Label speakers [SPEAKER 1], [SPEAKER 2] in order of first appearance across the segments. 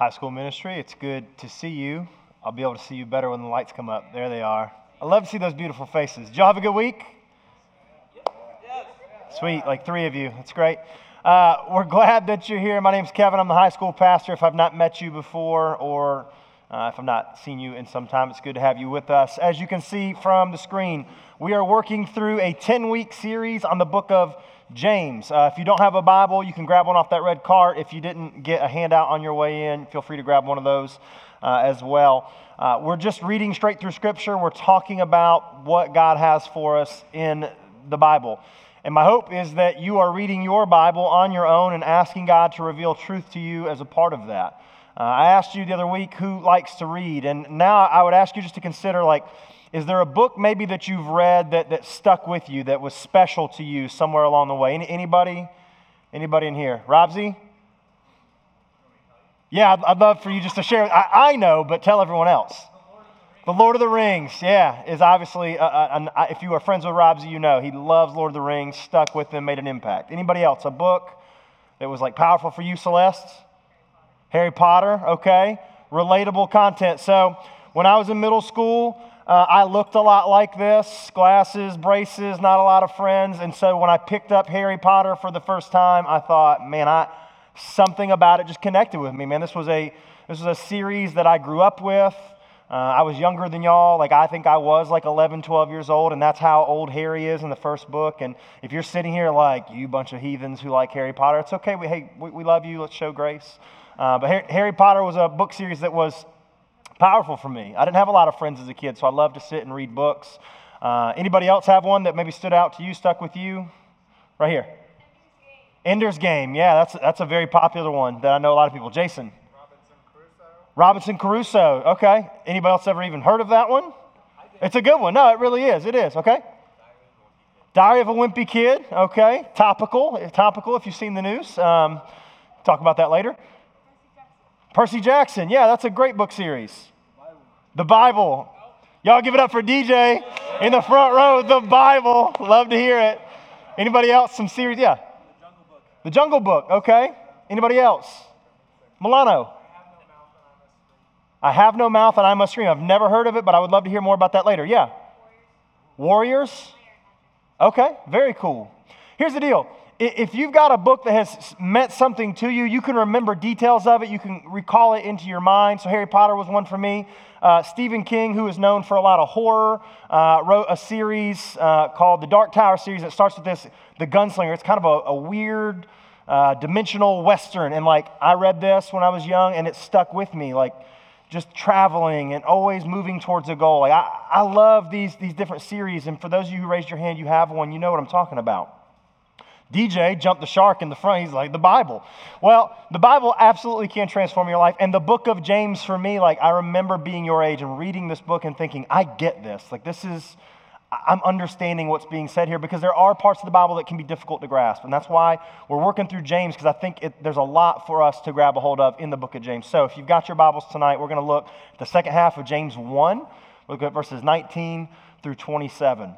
[SPEAKER 1] High School Ministry. It's good to see you. I'll be able to see you better when the lights come up. There they are. I love to see those beautiful faces. Did y'all have a good week? Sweet, like three of you. That's great. Uh, we're glad that you're here. My name's Kevin. I'm the high school pastor. If I've not met you before or uh, if I've not seen you in some time, it's good to have you with us. As you can see from the screen, we are working through a 10 week series on the book of James. Uh, if you don't have a Bible, you can grab one off that red cart. If you didn't get a handout on your way in, feel free to grab one of those uh, as well. Uh, we're just reading straight through Scripture. We're talking about what God has for us in the Bible. And my hope is that you are reading your Bible on your own and asking God to reveal truth to you as a part of that. Uh, I asked you the other week who likes to read, and now I would ask you just to consider like, is there a book maybe that you've read that, that stuck with you, that was special to you somewhere along the way? Any, anybody? Anybody in here? Robsy? Yeah, I'd, I'd, love for you just to share. I, I, know, but tell everyone else. The Lord of the Rings, yeah, is obviously, a, a, a, if you are friends with Robsy, you know he loves Lord of the Rings, stuck with them, made an impact. Anybody else? A book that was like powerful for you, Celeste? Harry Potter, okay. Relatable content. So when I was in middle school, uh, I looked a lot like this glasses, braces, not a lot of friends. And so when I picked up Harry Potter for the first time, I thought, man, I, something about it just connected with me, man. This was a, this was a series that I grew up with. Uh, I was younger than y'all. Like, I think I was like 11, 12 years old, and that's how old Harry is in the first book. And if you're sitting here like, you bunch of heathens who like Harry Potter, it's okay. We, hey, we, we love you. Let's show grace. Uh, but Harry Potter was a book series that was powerful for me. I didn't have a lot of friends as a kid, so I loved to sit and read books. Uh, anybody else have one that maybe stood out to you, stuck with you? Right here. Ender's Game. Yeah, that's, that's a very popular one that I know a lot of people. Jason.
[SPEAKER 2] Robinson Crusoe.
[SPEAKER 1] Robinson Crusoe. Okay. Anybody else ever even heard of that one? It's a good one. No, it really is. It is. Okay. Diary of a Wimpy Kid. Okay. Topical. Topical if you've seen the news. Um, talk about that later. Percy Jackson. Yeah, that's a great book series. The Bible. Y'all give it up for DJ in the front row. The Bible. Love to hear it. Anybody else? Some series? Yeah. The Jungle Book. Okay. Anybody else? Milano. I have no mouth and I must scream. I've never heard of it, but I would love to hear more about that later. Yeah. Warriors. Okay. Very cool. Here's the deal if you've got a book that has meant something to you, you can remember details of it, you can recall it into your mind. So, Harry Potter was one for me. Uh, Stephen King, who is known for a lot of horror, uh, wrote a series uh, called the Dark Tower series that starts with this The Gunslinger. It's kind of a, a weird, uh, dimensional Western. And, like, I read this when I was young and it stuck with me. Like, just traveling and always moving towards a goal. Like, I, I love these, these different series. And for those of you who raised your hand, you have one, you know what I'm talking about. DJ jumped the shark in the front. He's like, the Bible. Well, the Bible absolutely can transform your life. And the book of James, for me, like, I remember being your age and reading this book and thinking, I get this. Like, this is, I'm understanding what's being said here because there are parts of the Bible that can be difficult to grasp. And that's why we're working through James because I think it, there's a lot for us to grab a hold of in the book of James. So if you've got your Bibles tonight, we're going to look at the second half of James 1. Look at verses 19 through 27.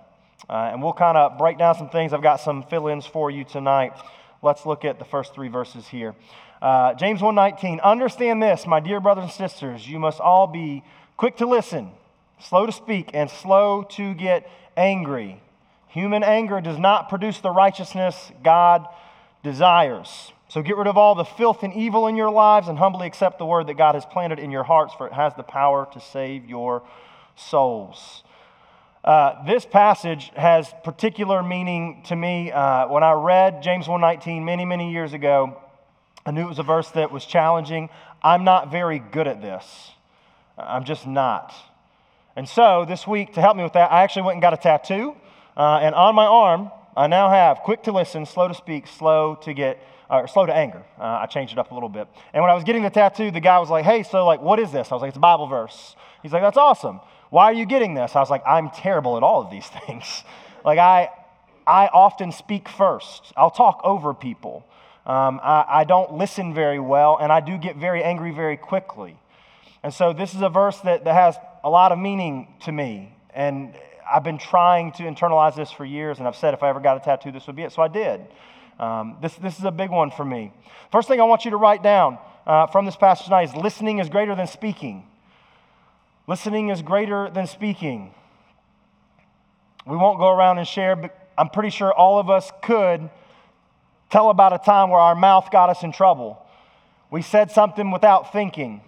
[SPEAKER 1] Uh, and we'll kind of break down some things. I've got some fill ins for you tonight. Let's look at the first three verses here. Uh, James 1:19. Understand this, my dear brothers and sisters, you must all be quick to listen, slow to speak, and slow to get angry. Human anger does not produce the righteousness God desires. So get rid of all the filth and evil in your lives and humbly accept the word that God has planted in your hearts, for it has the power to save your souls. Uh, this passage has particular meaning to me. Uh, when I read James 1:19 many, many years ago, I knew it was a verse that was challenging. I'm not very good at this. I'm just not. And so this week, to help me with that, I actually went and got a tattoo. Uh, and on my arm, I now have quick to listen, slow to speak, slow to get, or slow to anger. Uh, I changed it up a little bit. And when I was getting the tattoo, the guy was like, "Hey, so like, what is this?" I was like, "It's a Bible verse." He's like, "That's awesome." Why are you getting this? I was like, I'm terrible at all of these things. like, I, I often speak first, I'll talk over people. Um, I, I don't listen very well, and I do get very angry very quickly. And so, this is a verse that, that has a lot of meaning to me. And I've been trying to internalize this for years, and I've said if I ever got a tattoo, this would be it. So I did. Um, this, this is a big one for me. First thing I want you to write down uh, from this passage tonight is listening is greater than speaking. Listening is greater than speaking. We won't go around and share, but I'm pretty sure all of us could tell about a time where our mouth got us in trouble. We said something without thinking.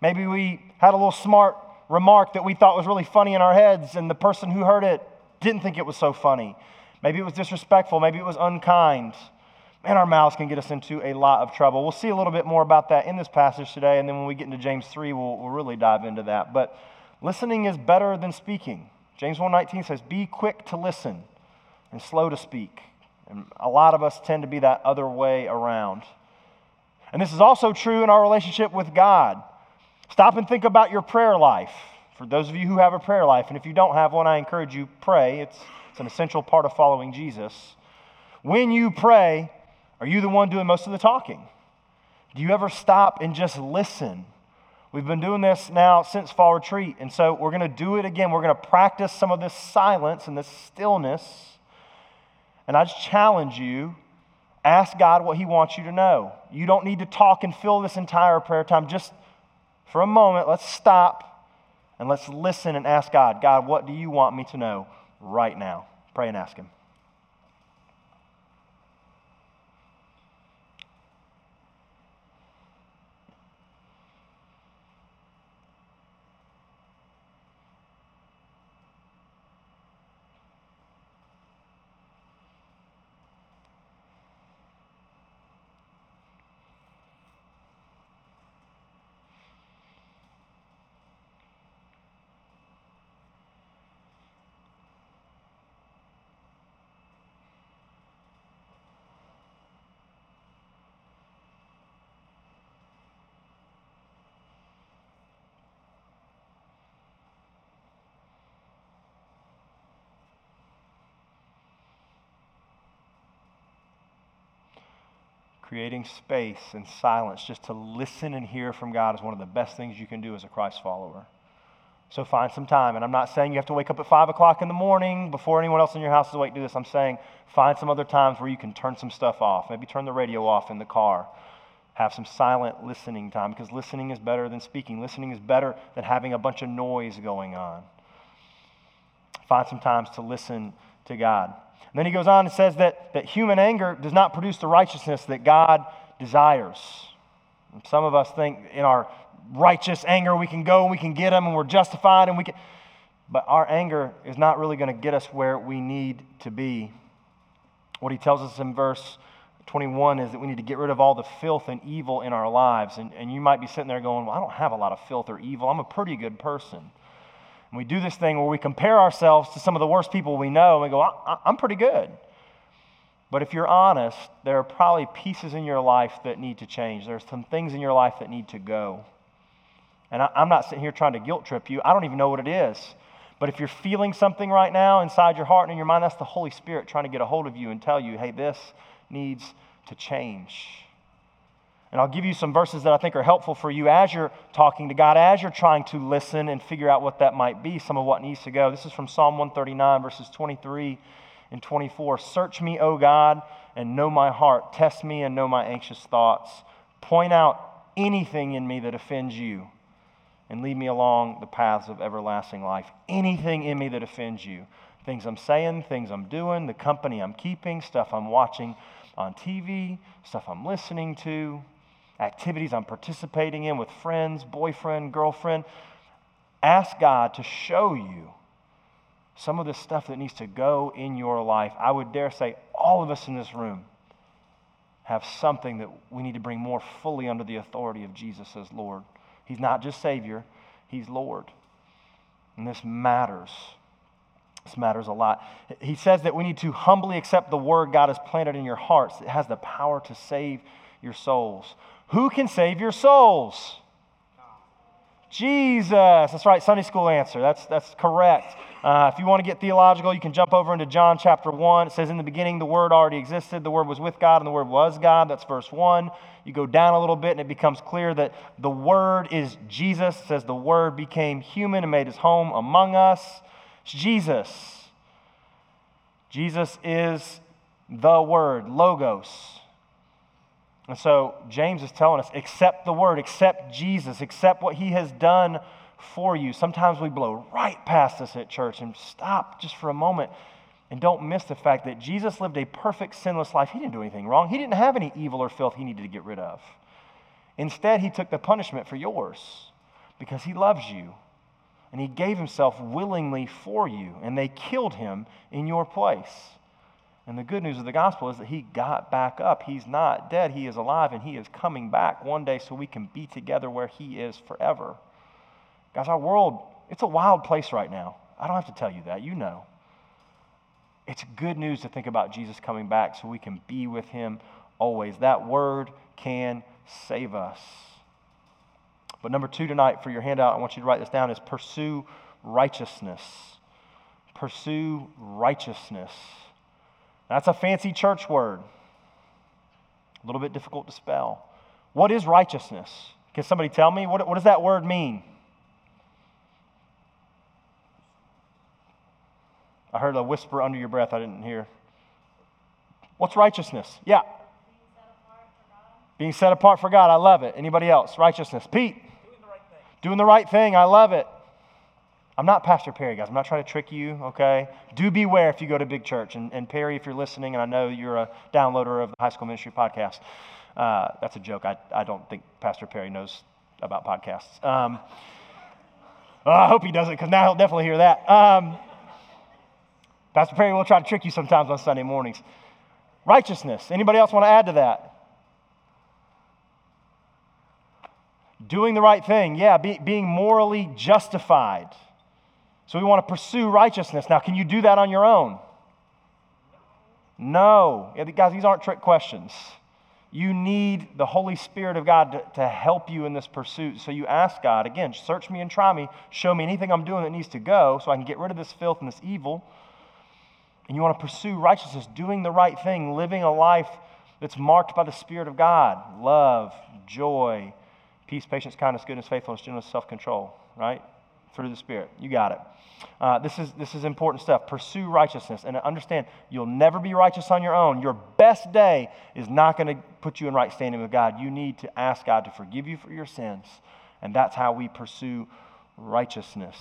[SPEAKER 1] Maybe we had a little smart remark that we thought was really funny in our heads, and the person who heard it didn't think it was so funny. Maybe it was disrespectful. Maybe it was unkind. Man, our mouths can get us into a lot of trouble. We'll see a little bit more about that in this passage today, and then when we get into James 3, we'll, we'll really dive into that. But listening is better than speaking. James 1.19 says, Be quick to listen and slow to speak. And a lot of us tend to be that other way around. And this is also true in our relationship with God. Stop and think about your prayer life. For those of you who have a prayer life, and if you don't have one, I encourage you pray. It's, it's an essential part of following Jesus. When you pray, are you the one doing most of the talking? Do you ever stop and just listen? We've been doing this now since fall retreat, and so we're going to do it again. We're going to practice some of this silence and this stillness and I just challenge you ask God what He wants you to know. You don't need to talk and fill this entire prayer time. Just for a moment, let's stop and let's listen and ask God, God, what do you want me to know right now? Pray and ask Him. Creating space and silence just to listen and hear from God is one of the best things you can do as a Christ follower. So find some time. And I'm not saying you have to wake up at 5 o'clock in the morning before anyone else in your house is awake to do this. I'm saying find some other times where you can turn some stuff off. Maybe turn the radio off in the car. Have some silent listening time because listening is better than speaking. Listening is better than having a bunch of noise going on. Find some times to listen to God. And then he goes on and says that, that human anger does not produce the righteousness that God desires. And some of us think in our righteous anger we can go and we can get them and we're justified and we can. But our anger is not really going to get us where we need to be. What he tells us in verse 21 is that we need to get rid of all the filth and evil in our lives. And, and you might be sitting there going, Well, I don't have a lot of filth or evil. I'm a pretty good person. We do this thing where we compare ourselves to some of the worst people we know and we go, I, am pretty good. But if you're honest, there are probably pieces in your life that need to change. There's some things in your life that need to go. And I, I'm not sitting here trying to guilt trip you. I don't even know what it is. But if you're feeling something right now inside your heart and in your mind, that's the Holy Spirit trying to get a hold of you and tell you, hey, this needs to change. And I'll give you some verses that I think are helpful for you as you're talking to God, as you're trying to listen and figure out what that might be, some of what needs to go. This is from Psalm 139, verses 23 and 24. Search me, O God, and know my heart. Test me and know my anxious thoughts. Point out anything in me that offends you, and lead me along the paths of everlasting life. Anything in me that offends you. Things I'm saying, things I'm doing, the company I'm keeping, stuff I'm watching on TV, stuff I'm listening to activities I'm participating in with friends, boyfriend, girlfriend. Ask God to show you some of the stuff that needs to go in your life. I would dare say all of us in this room have something that we need to bring more fully under the authority of Jesus as Lord. He's not just Savior, He's Lord. And this matters. This matters a lot. He says that we need to humbly accept the word God has planted in your hearts. It has the power to save your souls. Who can save your souls? Jesus. That's right, Sunday school answer. That's, that's correct. Uh, if you want to get theological, you can jump over into John chapter 1. It says, In the beginning, the Word already existed. The Word was with God, and the Word was God. That's verse 1. You go down a little bit, and it becomes clear that the Word is Jesus. It says, The Word became human and made his home among us. It's Jesus. Jesus is the Word, Logos. And so James is telling us accept the word, accept Jesus, accept what he has done for you. Sometimes we blow right past this at church and stop just for a moment and don't miss the fact that Jesus lived a perfect, sinless life. He didn't do anything wrong, he didn't have any evil or filth he needed to get rid of. Instead, he took the punishment for yours because he loves you and he gave himself willingly for you, and they killed him in your place. And the good news of the gospel is that he got back up. He's not dead, he is alive, and he is coming back one day so we can be together where he is forever. Guys, our world, it's a wild place right now. I don't have to tell you that. You know. It's good news to think about Jesus coming back so we can be with him always. That word can save us. But number two tonight for your handout, I want you to write this down is pursue righteousness. Pursue righteousness. That's a fancy church word, a little bit difficult to spell. What is righteousness? Can somebody tell me? What, what does that word mean? I heard a whisper under your breath I didn't hear. What's righteousness? Yeah. Being set apart for God. I love it. Anybody else? Righteousness. Pete. Doing the right thing. Doing the right thing. I love it. I'm not Pastor Perry, guys. I'm not trying to trick you, okay? Do beware if you go to big church. And, and Perry, if you're listening, and I know you're a downloader of the High School Ministry podcast, uh, that's a joke. I, I don't think Pastor Perry knows about podcasts. Um, oh, I hope he doesn't, because now he'll definitely hear that. Um, Pastor Perry will try to trick you sometimes on Sunday mornings. Righteousness. Anybody else want to add to that? Doing the right thing. Yeah, be, being morally justified. So we want to pursue righteousness. Now, can you do that on your own? No. Yeah, guys, these aren't trick questions. You need the Holy Spirit of God to, to help you in this pursuit. So you ask God, again, search me and try me. Show me anything I'm doing that needs to go so I can get rid of this filth and this evil. And you want to pursue righteousness, doing the right thing, living a life that's marked by the Spirit of God love, joy, peace, patience, kindness, goodness, faithfulness, gentleness, self control, right? Through the Spirit. You got it. Uh, this, is, this is important stuff. Pursue righteousness and understand you'll never be righteous on your own. Your best day is not going to put you in right standing with God. You need to ask God to forgive you for your sins. And that's how we pursue righteousness.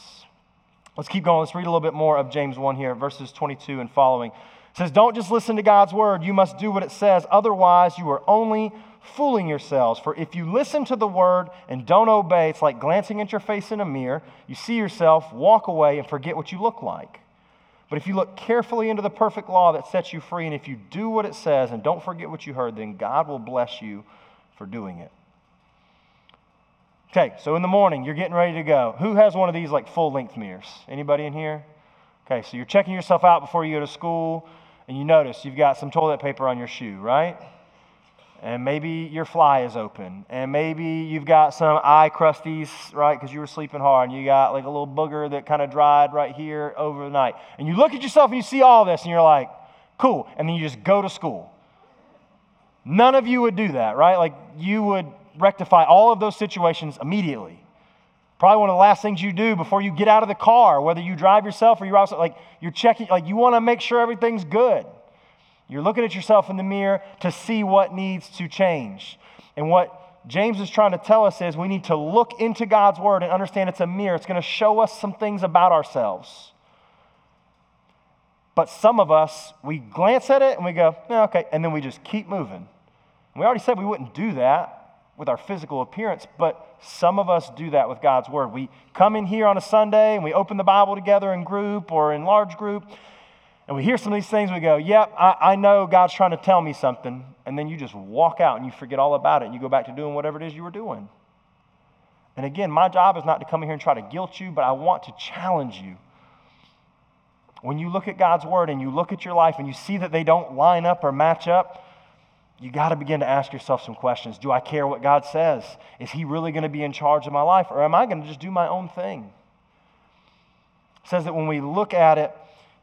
[SPEAKER 1] Let's keep going. Let's read a little bit more of James 1 here, verses 22 and following. It says, Don't just listen to God's word, you must do what it says. Otherwise, you are only fooling yourselves. For if you listen to the word and don't obey, it's like glancing at your face in a mirror. You see yourself, walk away, and forget what you look like. But if you look carefully into the perfect law that sets you free, and if you do what it says and don't forget what you heard, then God will bless you for doing it. Okay, so in the morning, you're getting ready to go. Who has one of these like full length mirrors? Anybody in here? Okay, so you're checking yourself out before you go to school, and you notice you've got some toilet paper on your shoe, right? And maybe your fly is open, and maybe you've got some eye crusties, right, because you were sleeping hard, and you got like a little booger that kind of dried right here over the night. And you look at yourself and you see all this, and you're like, cool. And then you just go to school. None of you would do that, right? Like you would rectify all of those situations immediately. Probably one of the last things you do before you get out of the car, whether you drive yourself or you're outside, like you're checking, like you want to make sure everything's good. You're looking at yourself in the mirror to see what needs to change. And what James is trying to tell us is we need to look into God's word and understand it's a mirror. It's going to show us some things about ourselves. But some of us, we glance at it and we go, eh, okay, and then we just keep moving. We already said we wouldn't do that with our physical appearance, but some of us do that with God's word. We come in here on a Sunday and we open the Bible together in group or in large group, and we hear some of these things, we go, Yep, I, I know God's trying to tell me something. And then you just walk out and you forget all about it and you go back to doing whatever it is you were doing. And again, my job is not to come in here and try to guilt you, but I want to challenge you. When you look at God's word and you look at your life and you see that they don't line up or match up, you got to begin to ask yourself some questions. Do I care what God says? Is He really going to be in charge of my life? Or am I going to just do my own thing? It says that when we look at it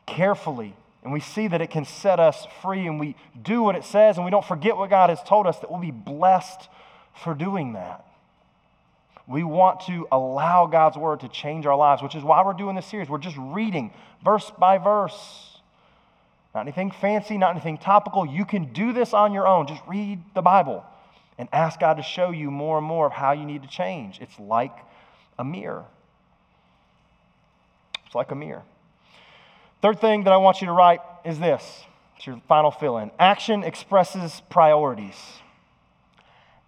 [SPEAKER 1] carefully and we see that it can set us free and we do what it says and we don't forget what God has told us, that we'll be blessed for doing that. We want to allow God's word to change our lives, which is why we're doing this series. We're just reading verse by verse. Not anything fancy, not anything topical. You can do this on your own. Just read the Bible. and ask God to show you more and more of how you need to change. It's like a mirror. It's like a mirror. Third thing that I want you to write is this. It's your final fill in. Action expresses priorities.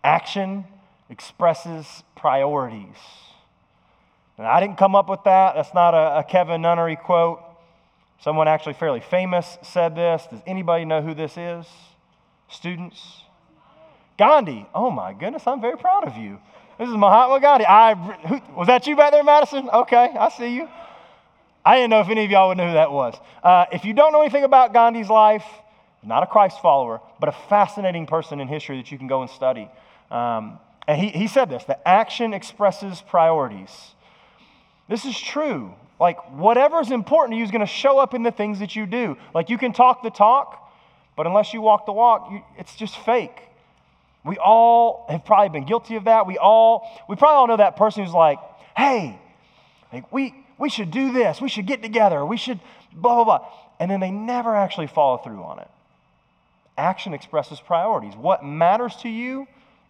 [SPEAKER 1] Action expresses priorities. And I didn't come up with that. That's not a, a Kevin Nunnery quote. Someone actually fairly famous said this. Does anybody know who this is? Students? Gandhi. Oh my goodness, I'm very proud of you. This is Mahatma Gandhi. I, who, was that you back there, Madison? Okay, I see you. I didn't know if any of y'all would know who that was. Uh, if you don't know anything about Gandhi's life, not a Christ follower, but a fascinating person in history that you can go and study. Um, and he, he said this that action expresses priorities. This is true. Like, whatever is important to you is going to show up in the things that you do. Like, you can talk the talk, but unless you walk the walk, you, it's just fake. We all have probably been guilty of that. We all, we probably all know that person who's like, hey, like we, we should do this, we should get together, we should blah, blah, blah. And then they never actually follow through on it. Action expresses priorities. What matters to you,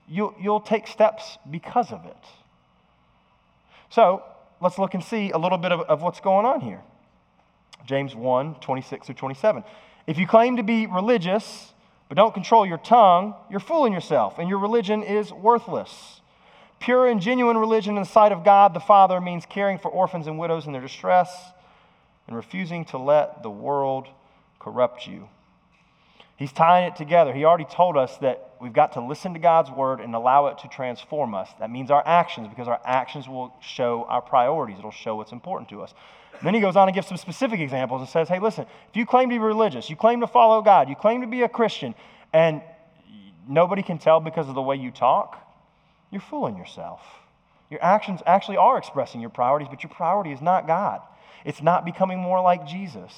[SPEAKER 1] you'll, you'll take steps because of it. So let's look and see a little bit of, of what's going on here. James 1 26 through 27. If you claim to be religious, but don't control your tongue, you're fooling yourself, and your religion is worthless. Pure and genuine religion in the sight of God the Father means caring for orphans and widows in their distress and refusing to let the world corrupt you. He's tying it together. He already told us that we've got to listen to God's word and allow it to transform us. That means our actions, because our actions will show our priorities, it'll show what's important to us. And then he goes on and gives some specific examples and says, hey, listen, if you claim to be religious, you claim to follow God, you claim to be a Christian, and nobody can tell because of the way you talk, you're fooling yourself. Your actions actually are expressing your priorities, but your priority is not God. It's not becoming more like Jesus.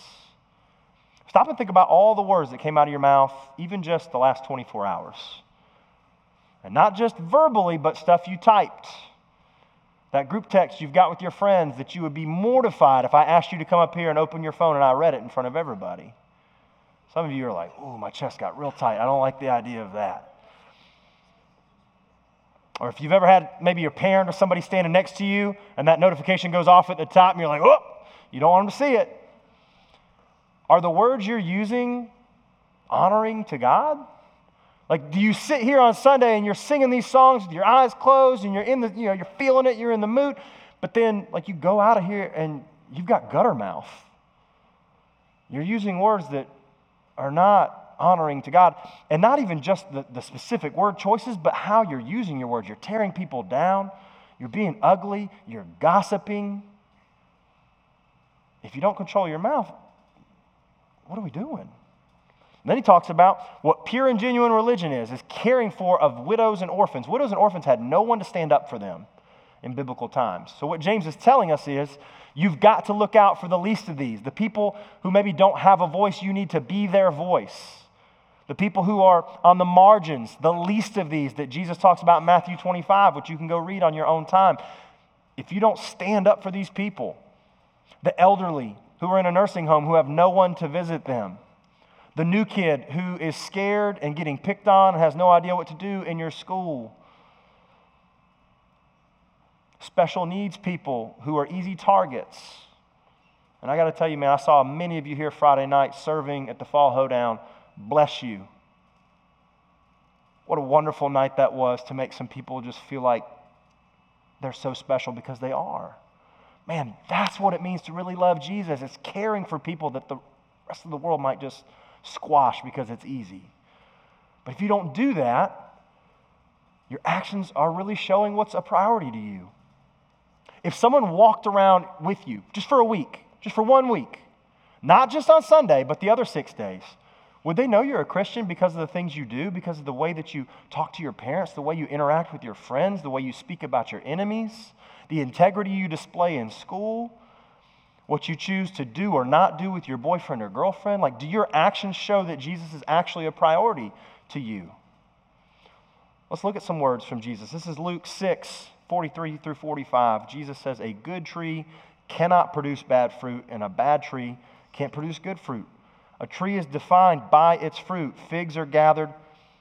[SPEAKER 1] Stop and think about all the words that came out of your mouth, even just the last 24 hours. And not just verbally, but stuff you typed. That group text you've got with your friends that you would be mortified if I asked you to come up here and open your phone and I read it in front of everybody. Some of you are like, ooh, my chest got real tight. I don't like the idea of that. Or if you've ever had maybe your parent or somebody standing next to you and that notification goes off at the top and you're like, oh, you don't want them to see it. Are the words you're using honoring to God? Like, do you sit here on Sunday and you're singing these songs with your eyes closed and you're in the, you know, you're feeling it, you're in the mood, but then like you go out of here and you've got gutter mouth. You're using words that are not honoring to God. And not even just the, the specific word choices, but how you're using your words. You're tearing people down, you're being ugly, you're gossiping. If you don't control your mouth, what are we doing? And then he talks about what pure and genuine religion is, is caring for of widows and orphans. Widows and orphans had no one to stand up for them in biblical times. So what James is telling us is you've got to look out for the least of these, the people who maybe don't have a voice, you need to be their voice the people who are on the margins, the least of these that Jesus talks about in Matthew 25, which you can go read on your own time. If you don't stand up for these people, the elderly who are in a nursing home who have no one to visit them, the new kid who is scared and getting picked on and has no idea what to do in your school, special needs people who are easy targets. And I got to tell you, man, I saw many of you here Friday night serving at the Fall Hoedown bless you. What a wonderful night that was to make some people just feel like they're so special because they are. Man, that's what it means to really love Jesus. It's caring for people that the rest of the world might just squash because it's easy. But if you don't do that, your actions are really showing what's a priority to you. If someone walked around with you just for a week, just for one week, not just on Sunday, but the other six days, would they know you're a Christian because of the things you do, because of the way that you talk to your parents, the way you interact with your friends, the way you speak about your enemies, the integrity you display in school, what you choose to do or not do with your boyfriend or girlfriend? Like, do your actions show that Jesus is actually a priority to you? Let's look at some words from Jesus. This is Luke 6, 43 through 45. Jesus says, A good tree cannot produce bad fruit, and a bad tree can't produce good fruit. A tree is defined by its fruit. Figs are gathered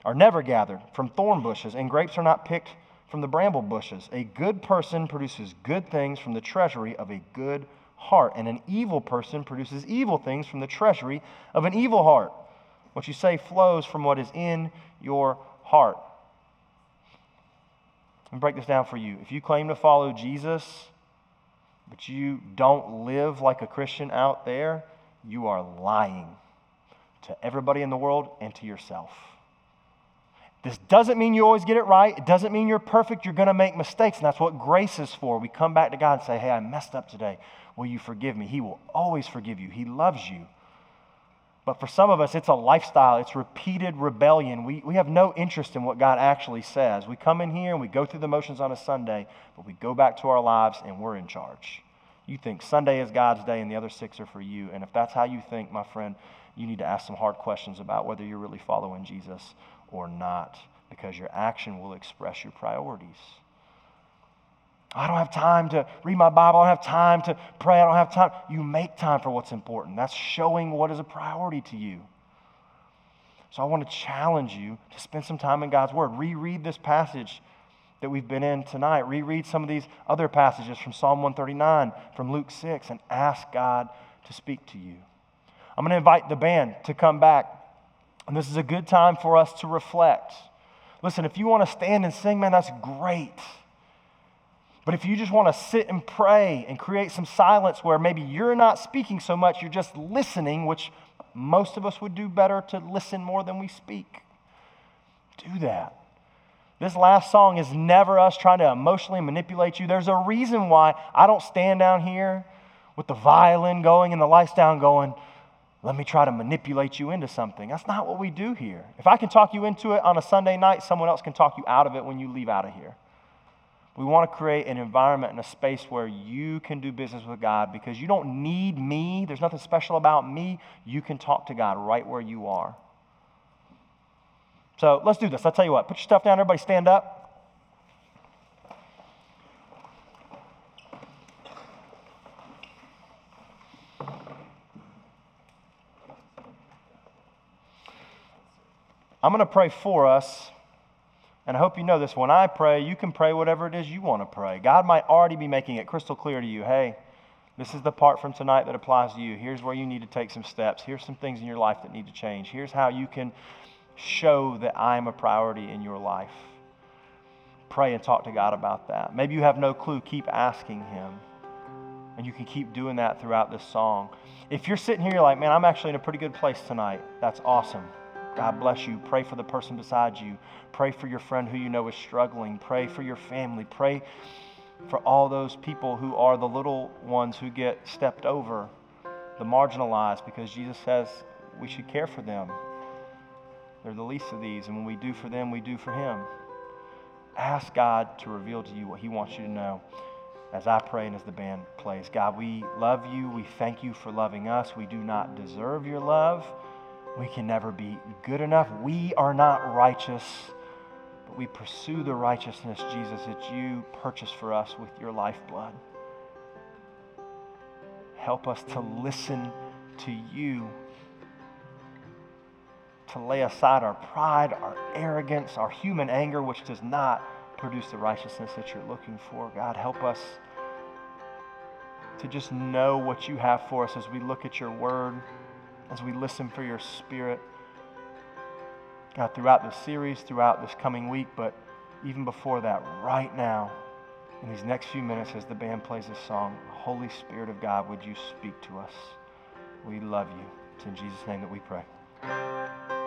[SPEAKER 1] are never gathered from thorn bushes, and grapes are not picked from the bramble bushes. A good person produces good things from the treasury of a good heart, and an evil person produces evil things from the treasury of an evil heart. What you say flows from what is in your heart. Let me break this down for you. If you claim to follow Jesus, but you don't live like a Christian out there, you are lying to everybody in the world and to yourself. This doesn't mean you always get it right. It doesn't mean you're perfect. You're going to make mistakes. And that's what grace is for. We come back to God and say, Hey, I messed up today. Will you forgive me? He will always forgive you. He loves you. But for some of us, it's a lifestyle, it's repeated rebellion. We, we have no interest in what God actually says. We come in here and we go through the motions on a Sunday, but we go back to our lives and we're in charge. You think Sunday is God's day and the other six are for you. And if that's how you think, my friend, you need to ask some hard questions about whether you're really following Jesus or not, because your action will express your priorities. I don't have time to read my Bible. I don't have time to pray. I don't have time. You make time for what's important. That's showing what is a priority to you. So I want to challenge you to spend some time in God's Word. Reread this passage that we've been in tonight. Reread some of these other passages from Psalm 139, from Luke 6, and ask God to speak to you. I'm going to invite the band to come back. And this is a good time for us to reflect. Listen, if you want to stand and sing, man, that's great. But if you just want to sit and pray and create some silence where maybe you're not speaking so much, you're just listening, which most of us would do better to listen more than we speak, do that. This last song is never us trying to emotionally manipulate you. There's a reason why I don't stand down here with the violin going and the lights down going, let me try to manipulate you into something. That's not what we do here. If I can talk you into it on a Sunday night, someone else can talk you out of it when you leave out of here. We want to create an environment and a space where you can do business with God because you don't need me. There's nothing special about me. You can talk to God right where you are. So let's do this. I'll tell you what, put your stuff down, everybody stand up. I'm going to pray for us. And I hope you know this. When I pray, you can pray whatever it is you want to pray. God might already be making it crystal clear to you hey, this is the part from tonight that applies to you. Here's where you need to take some steps. Here's some things in your life that need to change. Here's how you can show that I am a priority in your life. Pray and talk to God about that. Maybe you have no clue. Keep asking Him. And you can keep doing that throughout this song. If you're sitting here, you're like, man, I'm actually in a pretty good place tonight. That's awesome. God bless you. Pray for the person beside you. Pray for your friend who you know is struggling. Pray for your family. Pray for all those people who are the little ones who get stepped over, the marginalized, because Jesus says we should care for them. They're the least of these, and when we do for them, we do for Him. Ask God to reveal to you what He wants you to know as I pray and as the band plays. God, we love you. We thank you for loving us. We do not deserve your love. We can never be good enough. We are not righteous, but we pursue the righteousness, Jesus, that you purchased for us with your lifeblood. Help us to listen to you, to lay aside our pride, our arrogance, our human anger, which does not produce the righteousness that you're looking for. God, help us to just know what you have for us as we look at your word as we listen for your spirit. God, throughout this series, throughout this coming week, but even before that, right now, in these next few minutes, as the band plays this song, Holy Spirit of God, would you speak to us? We love you. It's in Jesus' name that we pray.